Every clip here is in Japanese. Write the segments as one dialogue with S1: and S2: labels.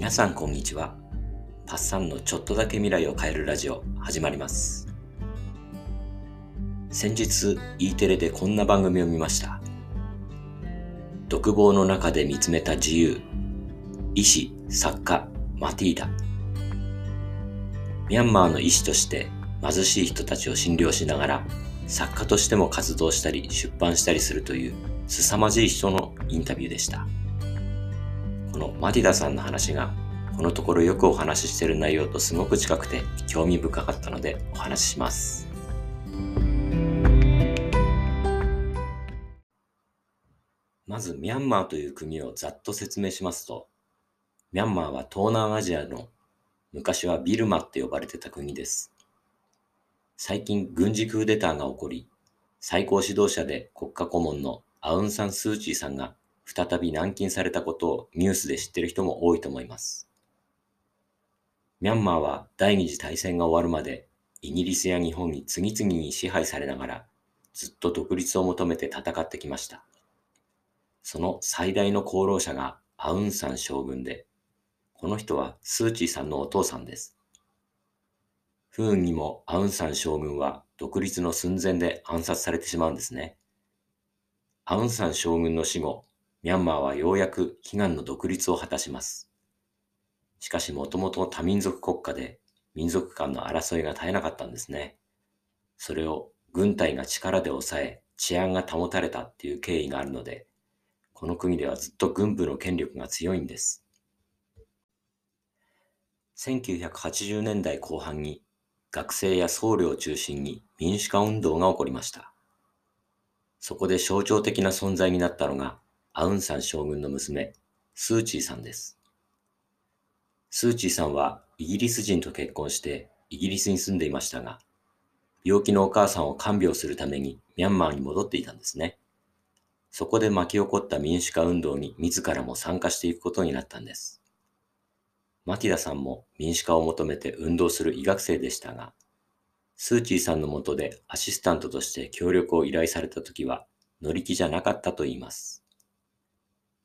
S1: 皆さんこんにちは。パッサンのちょっとだけ未来を変えるラジオ始まります。先日 E テレでこんな番組を見ました。独房の中で見つめた自由。医師、作家、マティーダ。ミャンマーの医師として貧しい人たちを診療しながら作家としても活動したり出版したりするという凄まじい人のインタビューでした。このマティダさんの話がこのところよくお話ししている内容とすごく近くて興味深かったのでお話しします。まずミャンマーという国をざっと説明しますと、ミャンマーは東南アジアの昔はビルマって呼ばれてた国です。最近軍事クーデターが起こり、最高指導者で国家顧問のアウン・サン・スー・チーさんが再び軟禁されたことをニュースで知っている人も多いと思います。ミャンマーは第二次大戦が終わるまでイギリスや日本に次々に支配されながらずっと独立を求めて戦ってきました。その最大の功労者がアウンサン将軍で、この人はスーチーさんのお父さんです。不運にもアウンサン将軍は独立の寸前で暗殺されてしまうんですね。アウンサン将軍の死後、ミャンマーはようやく悲願の独立を果たします。しかしもともと多民族国家で民族間の争いが絶えなかったんですね。それを軍隊が力で抑え治安が保たれたっていう経緯があるので、この国ではずっと軍部の権力が強いんです。1980年代後半に学生や僧侶を中心に民主化運動が起こりました。そこで象徴的な存在になったのがアウンサン将軍の娘、スーチーさんです。スーチーさんはイギリス人と結婚してイギリスに住んでいましたが、病気のお母さんを看病するためにミャンマーに戻っていたんですね。そこで巻き起こった民主化運動に自らも参加していくことになったんです。マティダさんも民主化を求めて運動する医学生でしたが、スーチーさんのもとでアシスタントとして協力を依頼された時は乗り気じゃなかったと言います。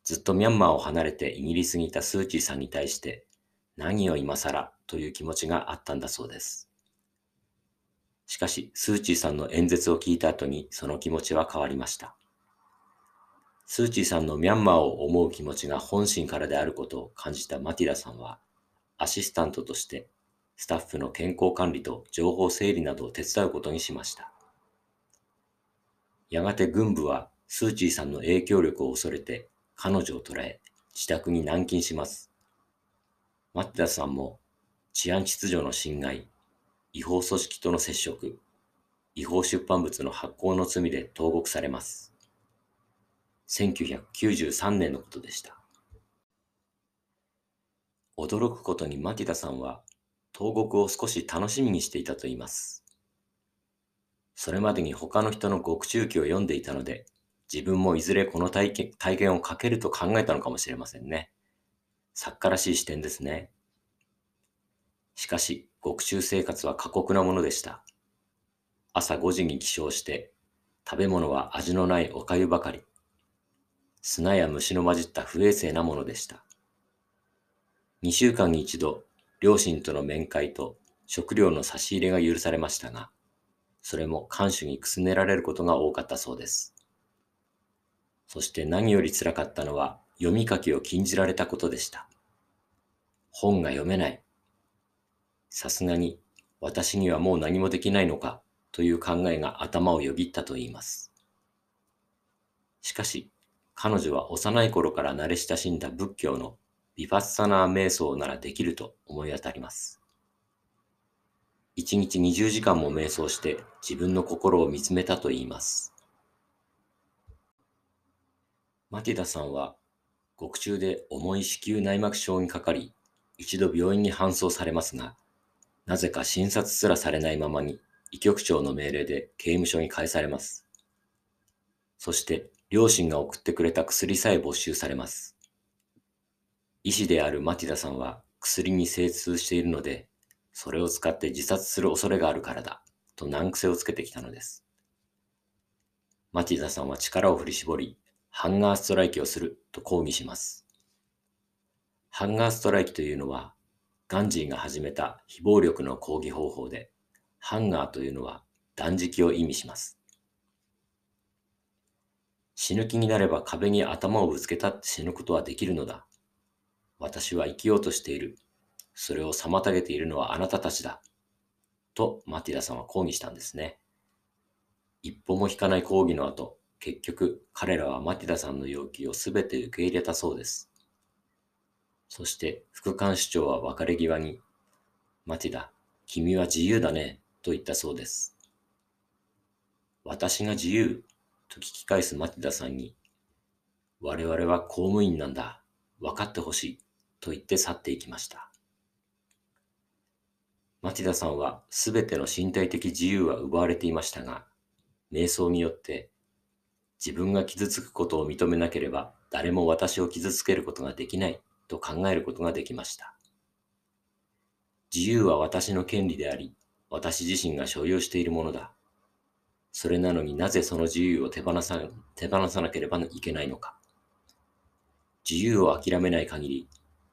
S1: ずっとミャンマーを離れてイギリスにいたスーチーさんに対して何を今更という気持ちがあったんだそうです。しかし、スーチーさんの演説を聞いた後にその気持ちは変わりました。スーチーさんのミャンマーを思う気持ちが本心からであることを感じたマティダさんは、アシスタントとしてスタッフの健康管理と情報整理などを手伝うことにしました。やがて軍部はスーチーさんの影響力を恐れて彼女を捕らえ、自宅に軟禁します。マッティダさんも治安秩序の侵害、違法組織との接触、違法出版物の発行の罪で投獄されます。1993年のことでした。驚くことにマティダさんは投獄を少し楽しみにしていたと言います。それまでに他の人の獄中記を読んでいたので、自分もいずれこの体験体験をかけると考えたのかもしれませんね。作家らしい視点ですね。しかし、獄中生活は過酷なものでした。朝5時に起床して、食べ物は味のないおかゆばかり。砂や虫の混じった不衛生なものでした。2週間に一度、両親との面会と食料の差し入れが許されましたが、それも看守にくすねられることが多かったそうです。そして何より辛かったのは読み書きを禁じられたことでした。本が読めない。さすがに私にはもう何もできないのかという考えが頭をよぎったと言います。しかし、彼女は幼い頃から慣れ親しんだ仏教のビパッサナー瞑想ならできると思い当たります。一日20時間も瞑想して自分の心を見つめたと言います。マティダさんは、獄中で重い子宮内膜症にかかり、一度病院に搬送されますが、なぜか診察すらされないままに、医局長の命令で刑務所に返されます。そして、両親が送ってくれた薬さえ没収されます。医師であるマティダさんは薬に精通しているので、それを使って自殺する恐れがあるからだ、と難癖をつけてきたのです。マティダさんは力を振り絞り、ハンガーストライキをすると抗議します。ハンガーストライキというのは、ガンジーが始めた非暴力の抗議方法で、ハンガーというのは断食を意味します。死ぬ気になれば壁に頭をぶつけたって死ぬことはできるのだ。私は生きようとしている。それを妨げているのはあなたたちだ。とマティダさんは抗議したんですね。一歩も引かない抗議の後、結局彼らはマティダさんの要求をすべて受け入れたそうです。そして副官主長は別れ際に、マティダ、君は自由だね、と言ったそうです。私が自由と聞き返すマティダさんに、我々は公務員なんだ、分かってほしい、と言って去っていきました。マティダさんはすべての身体的自由は奪われていましたが、瞑想によって自分が傷つくことを認めなければ誰も私を傷つけることができないと考えることができました。自由は私の権利であり、私自身が所有しているものだ。それなのになぜその自由を手放さ手放さなければいけないのか。自由を諦めない限り、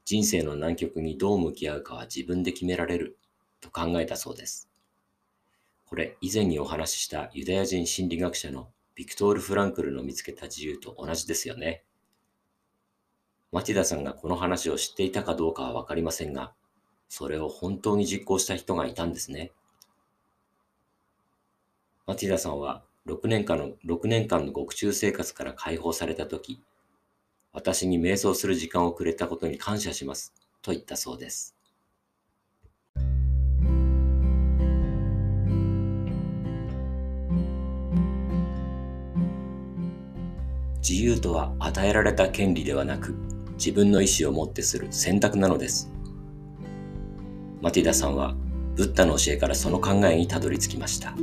S1: 人生の難局にどう向き合うかは自分で決められると考えたそうです。これ、以前にお話ししたユダヤ人心理学者のビクトール・フランクルの見つけた自由と同じですよね。マティダさんがこの話を知っていたかどうかはわかりませんが、それを本当に実行した人がいたんですね。マティダさんは6年間の ,6 年間の獄中生活から解放されたとき、私に瞑想する時間をくれたことに感謝しますと言ったそうです。自由とは与えられた権利ではなく、自分の意思をもってする選択なのです。マティダさんは、ブッダの教えからその考えにたどり着きました。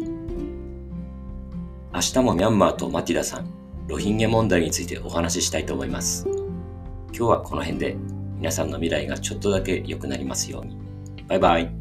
S1: 明日もミャンマーとマティダさん、ロヒンギャ問題についてお話ししたいと思います。今日はこの辺で皆さんの未来がちょっとだけ良くなりますように。バイバイ。